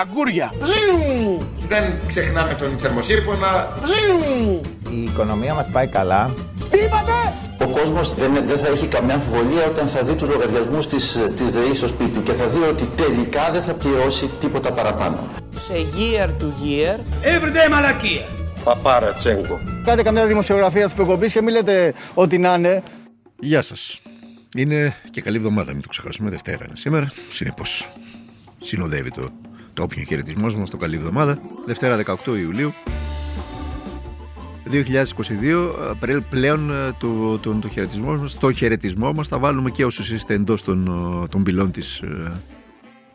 Αγκούρια. Δεν ξεχνάμε τον θερμοσύρφωνα. Η οικονομία μας πάει καλά. Τι είπατε! Ο κόσμος δεν, δεν θα έχει καμιά αμφιβολία όταν θα δει τους λογαριασμούς της, της ΔΕΗ στο σπίτι και θα δει ότι τελικά δεν θα πληρώσει τίποτα παραπάνω. Σε year to year. Everyday μαλακία. Παπάρα Τσέγκο. Κάντε καμιά δημοσιογραφία της προκοπής και μην λέτε ότι να είναι. Γεια σας. Είναι και καλή εβδομάδα, μην το ξεχάσουμε. Δευτέρα είναι σήμερα. Συνεπώς συνοδεύει το, το όποιον χαιρετισμός μας το καλή εβδομάδα. Δευτέρα 18 Ιουλίου. 2022 πρέ- πλέον ε, το, το, το χαιρετισμό μας, στο χαιρετισμό μας. Θα βάλουμε και όσους είστε εντός των, ε, των πυλών της, ε,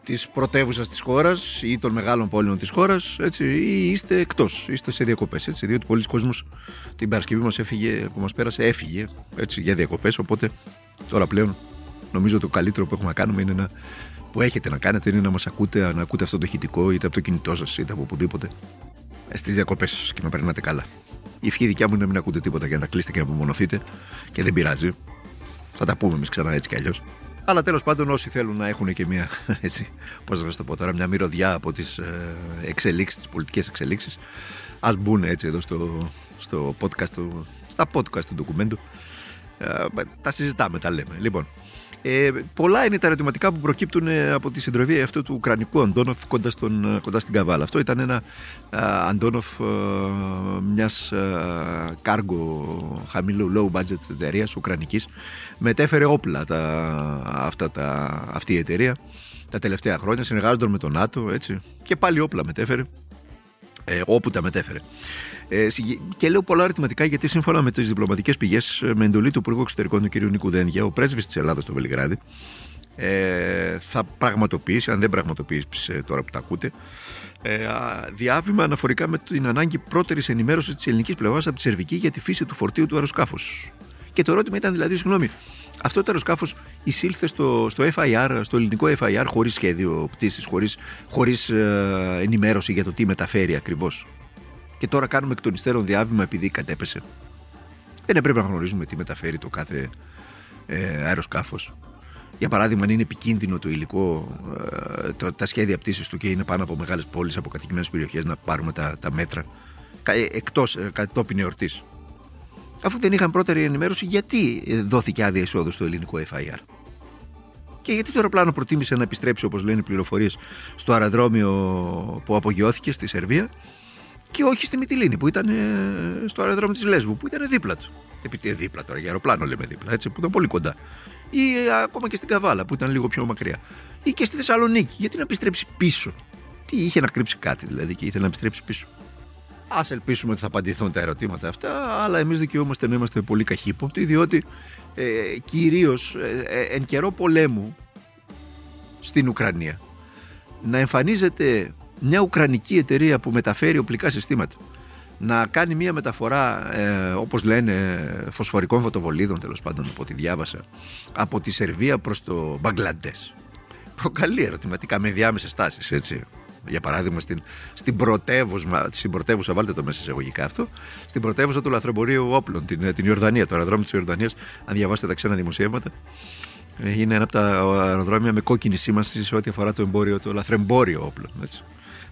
της πρωτεύουσας της χώρας ή των μεγάλων πόλεων της χώρας έτσι, ή είστε εκτός, είστε σε διακοπές έτσι, διότι πολλοί κόσμος την Παρασκευή μας έφυγε, που μας πέρασε έφυγε έτσι, για διακοπές. Οπότε τώρα πλέον νομίζω το καλύτερο που έχουμε να κάνουμε είναι να, που έχετε να κάνετε είναι να μας ακούτε, να ακούτε αυτό το ηχητικό είτε από το κινητό σας είτε από οπουδήποτε στις διακοπές και να περνάτε καλά. Η ευχή δικιά μου είναι να μην ακούτε τίποτα και να τα κλείσετε και να απομονωθείτε και δεν πειράζει. Θα τα πούμε εμείς ξανά έτσι κι αλλιώς. Αλλά τέλος πάντων, όσοι θέλουν να έχουν και μια, έτσι, πώς να σας το πω τώρα, μια μυρωδιά από τις εξελίξεις, τις πολιτικές εξελίξεις, ας μπουν έτσι εδώ στο, στο podcast, του, στα podcast του ντοκουμέντου. Ε, τα συζητάμε, τα λέμε. Λοιπόν, ε, πολλά είναι τα ερωτηματικά που προκύπτουν ε, από τη συντροφία αυτού του Ουκρανικού Αντόνοφ κοντά, στον, ε, κοντά στην Καβάλα. Αυτό ήταν ένα α, Αντόνοφ α, μιας κάργο χαμηλού low budget εταιρείας Ουκρανικής. Μετέφερε όπλα τα, αυτά, τα, αυτή η εταιρεία τα τελευταία χρόνια. Συνεργάζονταν με τον ΝΑΤΟ έτσι, και πάλι όπλα μετέφερε ε, όπου τα μετέφερε. Ε, και λέω πολλά αριθματικά γιατί σύμφωνα με τις διπλωματικές πηγές, με εντολή του Υπουργού Εξωτερικών του κ. Νίκου Δένδια, ο πρέσβης της Ελλάδας στο Βελιγράδι, ε, θα πραγματοποιήσει, αν δεν πραγματοποιήσει τώρα που τα ακούτε, ε, διάβημα αναφορικά με την ανάγκη πρώτερης ενημέρωσης της ελληνικής πλευράς από τη Σερβική για τη φύση του φορτίου του αεροσκάφους. Και το ερώτημα ήταν δηλαδή, συγγνώμη, αυτό το αεροσκάφο εισήλθε στο, στο FIR, στο ελληνικό FIR, χωρίς σχέδιο πτήσης, χωρίς χωρίς, ε, ενημέρωση για το τι μεταφέρει ακριβώς. Και τώρα κάνουμε εκ των υστέρων διάβημα επειδή κατέπεσε. Δεν έπρεπε να γνωρίζουμε τι μεταφέρει το κάθε ε, αεροσκάφος. Για παράδειγμα, αν είναι επικίνδυνο το υλικό, ε, το, τα σχέδια πτήσης του και είναι πάνω από μεγάλες πόλεις, από κατοικημένες περιοχές, να πάρουμε τα, τα μέτρα εκτός ε, κατόπιν εορτής. Αφού δεν είχαν πρώτερη ενημέρωση, γιατί δόθηκε άδεια εισόδου στο ελληνικό FIR. Και γιατί το αεροπλάνο προτίμησε να επιστρέψει, όπως λένε οι πληροφορίες, στο αεροδρόμιο που απογειώθηκε στη Σερβία και όχι στη Μυτιλίνη που ήταν στο αεροδρόμιο της Λέσβου, που ήταν δίπλα του. Επειδή δίπλα τώρα, για αεροπλάνο λέμε δίπλα, έτσι, που ήταν πολύ κοντά. Ή ακόμα και στην Καβάλα, που ήταν λίγο πιο μακριά. Ή και στη Θεσσαλονίκη. Γιατί να επιστρέψει πίσω; Τι είχε να κρύψει κάτι δηλαδή και ήθελε να επιστρέψει πίσω. Α ελπίσουμε ότι θα απαντηθούν τα ερωτήματα αυτά, αλλά εμείς δικαιούμαστε να είμαστε πολύ καχύποπτοι, διότι ε, κυρίως ε, εν καιρό πολέμου στην Ουκρανία να εμφανίζεται μια ουκρανική εταιρεία που μεταφέρει οπλικά συστήματα να κάνει μια μεταφορά ε, όπως λένε φωσφορικών φωτοβολίδων τέλος πάντων από ό,τι διάβασα από τη Σερβία προς το Μπαγκλαντές. Προκαλεί ερωτηματικά με διάμεσες τάσεις έτσι για παράδειγμα στην, στην, πρωτεύουσα, στην πρωτεύουσα, βάλτε το μέσα εισαγωγικά αυτό, στην πρωτεύουσα του λαθρεμπορίου όπλων, την, την Ιορδανία, το αεροδρόμιο της Ιορδανίας, αν διαβάσετε τα ξένα δημοσιεύματα, είναι ένα από τα αεροδρόμια με κόκκινη σήμανση σε ό,τι αφορά το εμπόριο, το λαθρεμπόριο όπλων. Έτσι.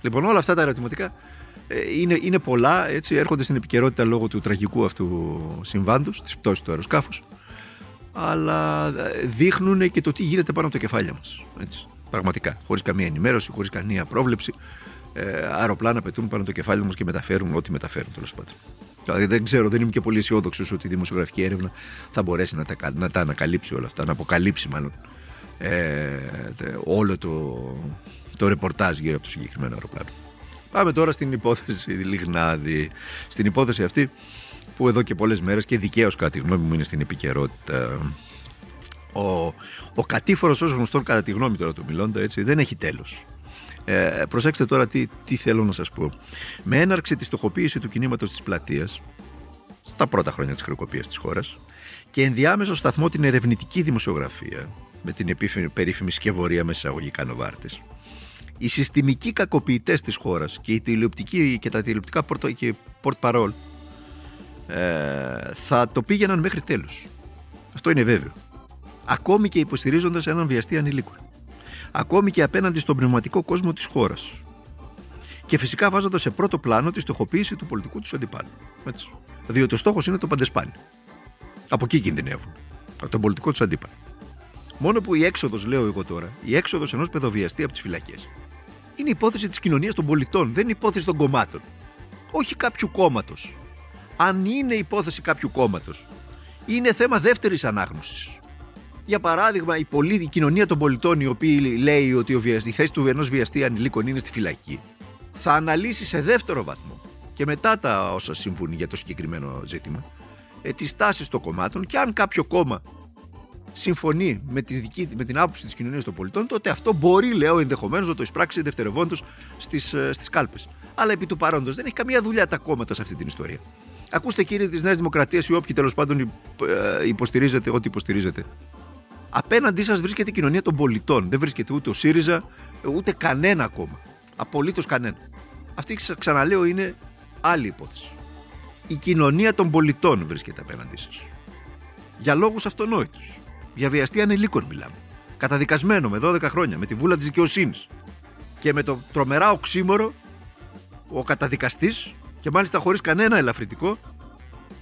Λοιπόν, όλα αυτά τα ερωτηματικά είναι, είναι πολλά, έτσι, έρχονται στην επικαιρότητα λόγω του τραγικού αυτού συμβάντος, της πτώσης του αεροσκάφους, αλλά δείχνουν και το τι γίνεται πάνω από τα κεφάλια μας. Πραγματικά. Χωρίς καμία ενημέρωση, χωρίς καμία πρόβλεψη. Ε, αεροπλάνα πετούν πάνω το κεφάλι μας και μεταφέρουν ό,τι μεταφέρουν τέλος πάντων. Δηλαδή δεν ξέρω, δεν είμαι και πολύ αισιόδοξος ότι η δημοσιογραφική έρευνα θα μπορέσει να τα, να τα ανακαλύψει όλα αυτά, να αποκαλύψει μάλλον ε, όλο το, το ρεπορτάζ γύρω από το συγκεκριμένο αεροπλάνο. Πάμε τώρα στην υπόθεση Λιγνάδη. Στην υπόθεση αυτή που εδώ και πολλές μέρες και δικαίως κατά τη γνώμη μου είναι στην επικαιρότητα ο, ο κατήφορος ως γνωστόν κατά τη γνώμη τώρα του Μιλώντας έτσι δεν έχει τέλος. Ε, προσέξτε τώρα τι, τι θέλω να σας πω. Με έναρξη τη στοχοποίηση του κινήματος της πλατείας στα πρώτα χρόνια της χρεοκοπίας της χώρας και ενδιάμεσο σταθμό την ερευνητική δημοσιογραφία με την επίφημη, περίφημη σκευωρία με εισαγωγικά νοβάρτης οι συστημικοί κακοποιητές της χώρας και, οι τηλεοπτικοί, και τα τηλεοπτικά πορτο, και πορτ ε, θα το πήγαιναν μέχρι τέλου. Αυτό είναι βέβαιο. Ακόμη και υποστηρίζοντας έναν βιαστή ανηλίκο. Ακόμη και απέναντι στον πνευματικό κόσμο της χώρας. Και φυσικά βάζοντας σε πρώτο πλάνο τη στοχοποίηση του πολιτικού τους αντιπάλου. Έτσι. Διότι ο στόχος είναι το παντεσπάνι. Από εκεί κινδυνεύουν. Από τον πολιτικό τους αντίπαλο. Μόνο που η έξοδος, λέω εγώ τώρα, η έξοδος ενός παιδοβιαστή από τις φυλακές είναι υπόθεση της κοινωνίας των πολιτών, δεν είναι υπόθεση των κομμάτων. Όχι κάποιου κόμματος. Αν είναι υπόθεση κάποιου κόμματος, είναι θέμα δεύτερης ανάγνωσης. Για παράδειγμα, η, πολί, η κοινωνία των πολιτών, η οποία λέει ότι ο βιαστή, η θέση του ενό βιαστή ανηλίκων είναι στη φυλακή, θα αναλύσει σε δεύτερο βαθμό και μετά τα όσα συμβούν για το συγκεκριμένο ζήτημα, ε, τις τάσεις των κομμάτων και αν κάποιο κόμμα συμφωνεί με, τη δική, με την άποψη της κοινωνίας των πολιτών, τότε αυτό μπορεί, λέω, ενδεχομένως να το εισπράξει δευτερευόντως στις στις ε, κάλπες. Αλλά επί του παρόντος δεν έχει καμία δουλειά τα κόμματα σε αυτή την ιστορία. Ακούστε κύριε της Νέας Δημοκρατίας ή όποιοι τέλος πάντων ε, υποστηρίζετε ό,τι υποστηρίζετε. Απέναντί σας βρίσκεται η κοινωνία των πολιτών. Δεν βρίσκεται ούτε ο ΣΥΡΙΖΑ, ούτε κανένα κόμμα. Απολύτως κανένα. Αυτή, ξαναλέω, είναι άλλη υπόθεση. Η κοινωνία των πολιτών βρίσκεται απέναντί σας. Για λόγους αυτονόητους. Για βιαστή ανηλίκων μιλάμε. Καταδικασμένο με 12 χρόνια, με τη βούλα της δικαιοσύνης. Και με το τρομερά οξύμορο ο καταδικαστής, και μάλιστα χωρίς κανένα ελαφρυτικό,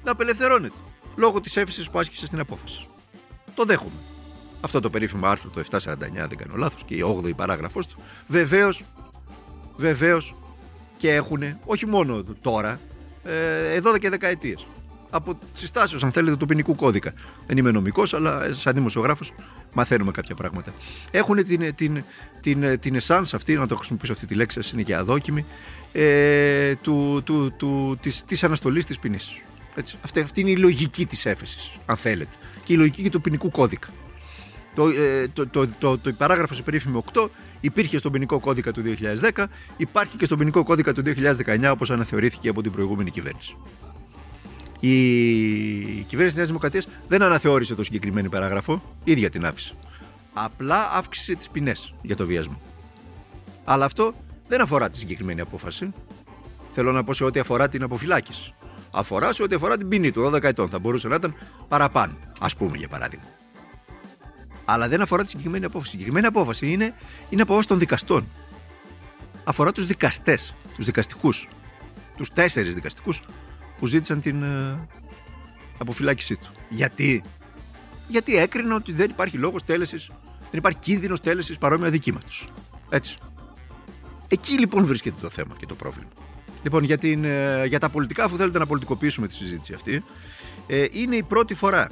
να απελευθερώνεται. Λόγω της έφεση που άσκησε στην απόφαση. Το δέχομαι. Αυτό το περίφημο άρθρο το 749, δεν κάνω λάθος, και η 8η παράγραφό του. Βεβαίως, βεβαίως και έχουν, όχι μόνο τώρα, ε, εδώ και δεκαετίες από συστάσεω, αν θέλετε, του ποινικού κώδικα. Δεν είμαι νομικός, αλλά σαν δημοσιογράφος μαθαίνουμε κάποια πράγματα. Έχουν την, την, την, την essence αυτή, να το χρησιμοποιήσω αυτή τη λέξη, είναι και αδόκιμη, ε, του, του, του, της, της αναστολής της ποινής. Έτσι. Αυτή, αυτή είναι η λογική της έφεσης, αν θέλετε. Και η λογική και του ποινικού κώδικα. Το, ε, το, το, το, το, παράγραφος περίφημη 8 υπήρχε στον ποινικό κώδικα του 2010, υπάρχει και στον ποινικό κώδικα του 2019 όπως αναθεωρήθηκε από την προηγούμενη κυβέρνηση η κυβέρνηση τη Νέας Δημοκρατίας δεν αναθεώρησε το συγκεκριμένο παράγραφο, ίδια την άφησε. Απλά αύξησε τις ποινές για το βιασμό. Αλλά αυτό δεν αφορά τη συγκεκριμένη απόφαση. Θέλω να πω σε ό,τι αφορά την αποφυλάκηση. Αφορά σε ό,τι αφορά την ποινή του 12 ετών. Θα μπορούσε να ήταν παραπάνω, ας πούμε για παράδειγμα. Αλλά δεν αφορά τη συγκεκριμένη απόφαση. Η συγκεκριμένη απόφαση είναι, είναι απόφαση των δικαστών. Αφορά τους δικαστές, τους δικαστικούς. Τους τέσσερις δικαστικούς που ζήτησαν την ε, αποφυλάκησή του. Γιατί; Γιατί έκρινα ότι δεν υπάρχει λόγος τέλεσης, δεν υπάρχει κίνδυνος τέλεσης παρόμοια δικήματος. Έτσι. Εκεί λοιπόν βρίσκεται το θέμα και το πρόβλημα. Λοιπόν, για, την, ε, για τα πολιτικά, αφού θέλετε να πολιτικοποιήσουμε τη συζήτηση αυτή, ε, είναι η πρώτη φορά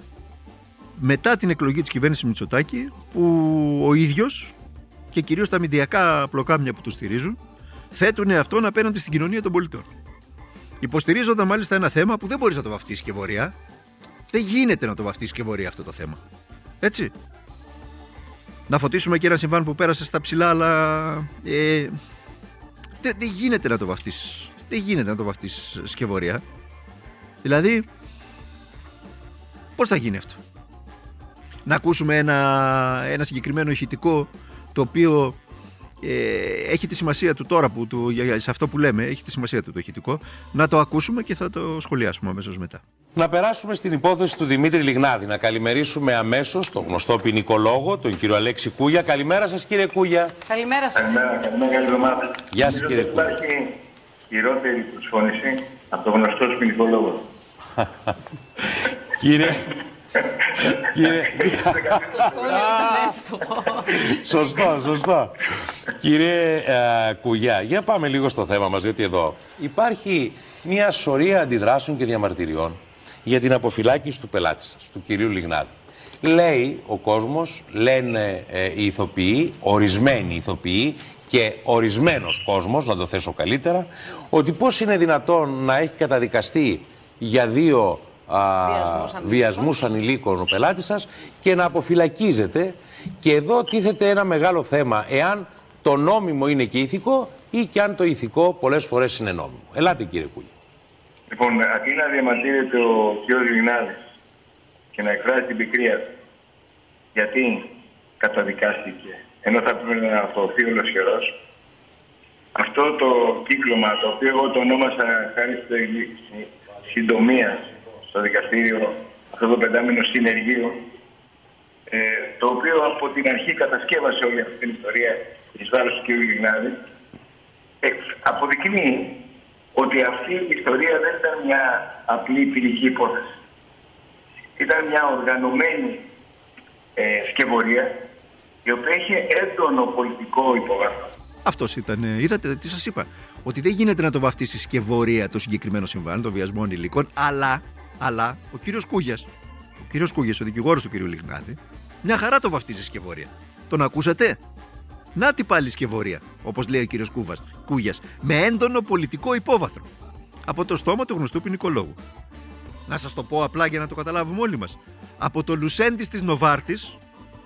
μετά την εκλογή της κυβέρνησης Μητσοτάκη που ο ίδιος και κυρίως τα μηντιακά πλοκάμια που τους στηρίζουν θέτουν αυτόν απέναντι στην κοινωνία των πολιτών. Υποστηρίζονταν μάλιστα ένα θέμα που δεν μπορείς να το βαφτίσεις και βορειά. Δεν γίνεται να το βαφτίσεις και βορειά αυτό το θέμα. Έτσι. Να φωτίσουμε και ένα συμβάν που πέρασε στα ψηλά, αλλά. Ε, δεν, δεν γίνεται να το βαφτίσεις. Δεν γίνεται να το βαφτίσεις σκευωρία. Δηλαδή, πώς θα γίνει αυτό; Να ακούσουμε ένα, ένα συγκεκριμένο ηχητικό το οποίο ε, έχει τη σημασία του τώρα που, του, σε αυτό που λέμε, έχει τη σημασία του το ηχητικό. Να το ακούσουμε και θα το σχολιάσουμε αμέσως μετά. Να περάσουμε στην υπόθεση του Δημήτρη Λιγνάδη. Να καλημερίσουμε αμέσως τον γνωστό ποινικολόγο, τον κύριο Αλέξη Κούγια. Καλημέρα σας, κύριε Κούγια. Καλημέρα σας. Καλημέρα, καλημέρα, καλή εβδομάδα. Γεια σας, κύριε Κούγια. Υπάρχει χειρότερη προσφώνηση από το γνωστό ποινικολόγο. κύριε, Κύριε... σωστό, σωστό. Κύριε ε, Κουγιά, για πάμε λίγο στο θέμα μας, διότι εδώ υπάρχει μια σωρία αντιδράσεων και διαμαρτυριών για την αποφυλάκηση του πελάτη σας, του κυρίου Λιγνάδη. Λέει ο κόσμος, λένε ε, οι ηθοποιοί, ορισμένοι ηθοποιοί και ορισμένος κόσμος, να το θέσω καλύτερα, ότι πώς είναι δυνατόν να έχει καταδικαστεί για δύο βιασμούς ανηλίκων ο πελάτης σας και να αποφυλακίζετε. Και εδώ τίθεται ένα μεγάλο θέμα, εάν το νόμιμο είναι και ηθικό ή και αν το ηθικό πολλές φορές είναι νόμιμο. Ελάτε κύριε Κούλη. Λοιπόν, αντί να διαμαρτύρεται ο κ. Λινάδης και να εκφράζει την πικρία του, γιατί καταδικάστηκε, ενώ θα πρέπει να αυτοθεί ολοσχερός, αυτό το κύκλωμα, το οποίο εγώ το ονόμασα χάρη στη συντομία στο δικαστήριο αυτό το πεντάμινο συνεργείο, ε, το οποίο από την αρχή κατασκεύασε όλη αυτή την ιστορία εις βάρος του κ. Λιγνάδη, ε, αποδεικνύει ότι αυτή η ιστορία δεν ήταν μια απλή πυρική υπόθεση. Ήταν μια οργανωμένη ε, σκευωρία η οποία είχε έντονο πολιτικό υποβάθρο. Αυτός ήταν. ε, Είδατε τι σας είπα. Ότι δεν γίνεται να το βαφτίσει σκευωρία το συγκεκριμένο συμβάν των βιασμών υλικών, αλλά, αλλά ο κύριος Κούγιας, ο κύριος Κούγιας, ο δικηγόρος του κύριου Λιγνάδη, μια χαρά το βαφτίζει σκευωρία. Τον ακούσατε; Να τι πάλι σκευωρία, όπως λέει ο κύριος Κούγιας, με έντονο πολιτικό υπόβαθρο. Από το στόμα του γνωστού ποινικολόγου. Να σας το πω απλά για να το καταλάβουμε όλοι μας. Από το Λουσέντης της Νοβάρτης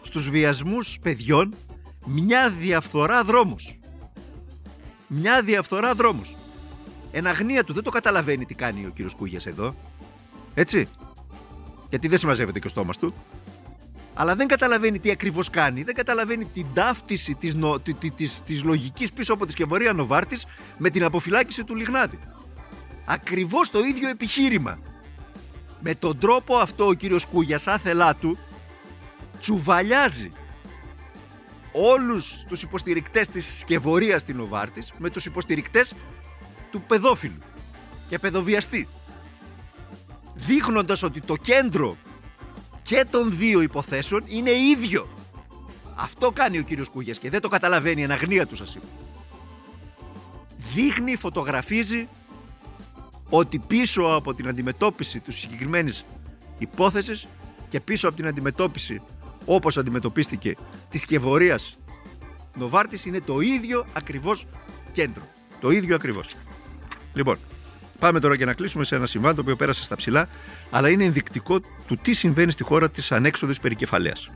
στους βιασμούς παιδιών, μια διαφθορά δρόμους μια διαφθορά δρόμους. Εν αγνία του δεν το καταλαβαίνει τι κάνει ο κύριος Κούγιας εδώ. Έτσι. Γιατί δεν συμμαζεύεται και ο στόμας του. Αλλά δεν καταλαβαίνει τι ακριβώς κάνει. Δεν καταλαβαίνει την ταύτιση της, νο, τη- τη- της, της λογικής πίσω από τη σκευωρία Νοβάρτης με την αποφυλάκηση του Λιγνάδη. Ακριβώς το ίδιο επιχείρημα. Με τον τρόπο αυτό ο κύριος Κούγιας άθελά του τσουβαλιάζει όλους τους υποστηρικτές της σκευωρίας στην Νοβάρτης με τους υποστηρικτές του παιδόφιλου και παιδοβιαστή. Δείχνοντας ότι το κέντρο και των δύο υποθέσεων είναι ίδιο. Αυτό κάνει ο κύριος Κούγιας και δεν το καταλαβαίνει εν αγνία του σας είπα. Δείχνει, φωτογραφίζει ότι πίσω από την αντιμετώπιση του συγκεκριμένης υπόθεσης και πίσω από την αντιμετώπιση όπως αντιμετωπίστηκε της σκευωρίας Νοβάρτης είναι το ίδιο ακριβώς κέντρο. Το ίδιο ακριβώς. Λοιπόν, πάμε τώρα και να κλείσουμε σε ένα συμβάν το οποίο πέρασε στα ψηλά, αλλά είναι ενδεικτικό του τι συμβαίνει στη χώρα της ανέξοδης περικεφαλαίας.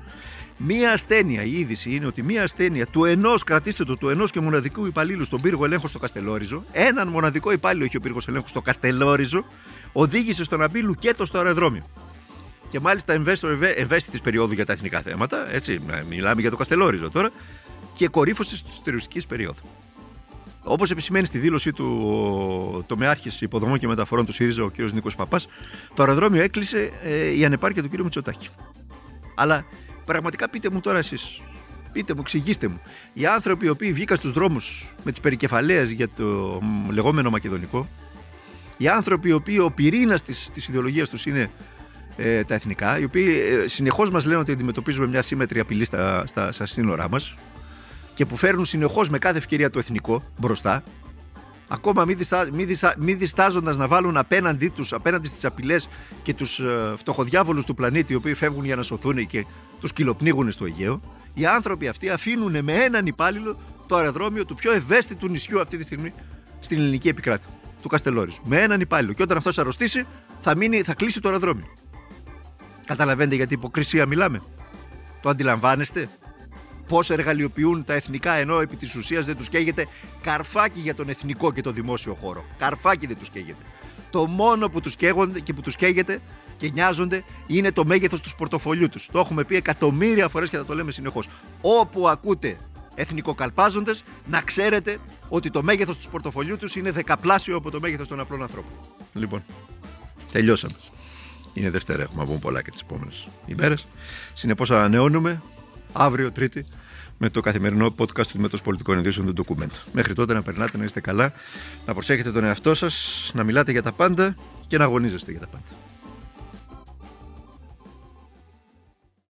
Μία ασθένεια, η είδηση είναι ότι μία ασθένεια του ενός, κρατήστε το, του ενός και μοναδικού υπαλλήλου στον πύργο ελέγχου στο Καστελόριζο, έναν μοναδικό υπάλληλο είχε ο πύργος ελέγχου στο Καστελόριζο, οδήγησε στο να μπει λουκέτο στο αεροδρόμιο. Και μάλιστα ευαίσθητης περίοδου για τα εθνικά θέματα, έτσι, μιλάμε για το Καστελόριζο τώρα, και κορύφωσης της τουριστικής περίοδου. Όπως επισημαίνει στη δήλωσή του ο τομεάρχης υποδομών και μεταφορών του ΣΥΡΙΖΑ, ο κ. Νίκος Παπάς, το αεροδρόμιο έκλεισε ε, η ανεπάρκεια του κ. Μητσοτάκη. Αλλά πραγματικά πείτε μου τώρα εσείς, πείτε μου, εξηγήστε μου, οι άνθρωποι οι οποίοι βγήκαν στους δρόμους με τις περικεφαλαίες για το μ, λεγόμενο Μακεδονικό, οι άνθρωποι οι οποίοι ο πυρήνας της ιδεολογίας τους είναι ε, τα εθνικά, οι οποίοι ε, συνεχώς μας λένε ότι αντιμετωπίζουμε μια σύμμετρη απειλή στα, στα, στα σύνορά μας και που φέρνουν συνεχώς με κάθε ευκαιρία το εθνικό μπροστά, ακόμα μη, διστά, μη, διστα, μη διστάζοντας να βάλουν απέναντί τους, απέναντι στις απειλές και τους ε, φτωχοδιάβολους του πλανήτη οι οποίοι φεύγουν για να σωθούν και τους κυλοπνίγουν στο Αιγαίο, οι άνθρωποι αυτοί αφήνουν με έναν υπάλληλο το αεροδρόμιο του πιο ευαίσθητου νησιού αυτή τη στιγμή στην ελληνική επικράτεια, του Καστελόριζου. Με έναν υπάλληλο. Και όταν αυτός αρρωστήσει, θα, μείνει, θα κλείσει το αεροδρόμιο. Καταλαβαίνετε γιατί υποκρισία μιλάμε. Το αντιλαμβάνεστε; Πώς εργαλειοποιούν τα εθνικά ενώ επί της ουσίας δεν τους καίγεται καρφάκι για τον εθνικό και το δημόσιο χώρο. Καρφάκι δεν τους καίγεται. Το μόνο που τους καίγονται και που τους καίγεται και νοιάζονται είναι το μέγεθος του πορτοφολιού τους. Το έχουμε πει εκατομμύρια φορές και θα το λέμε συνεχώς. Όπου ακούτε εθνικοκαλπάζοντες, να ξέρετε ότι το μέγεθος του πορτοφολιού τους είναι δεκαπλάσιο από το μέγεθος των απλών ανθρώπων. Λοιπόν, τελειώσαμε. Είναι Δευτέρα, έχουμε να πούμε πολλά και τις επόμενες ημέρες. Συνεπώς, ανανεώνουμε αύριο Τρίτη με το καθημερινό podcast του Μέτρου Πολιτικών Ειδήσεων του Document. Μέχρι τότε να περνάτε, να είστε καλά, να προσέχετε τον εαυτό σας, να μιλάτε για τα πάντα και να αγωνίζεστε για τα πάντα.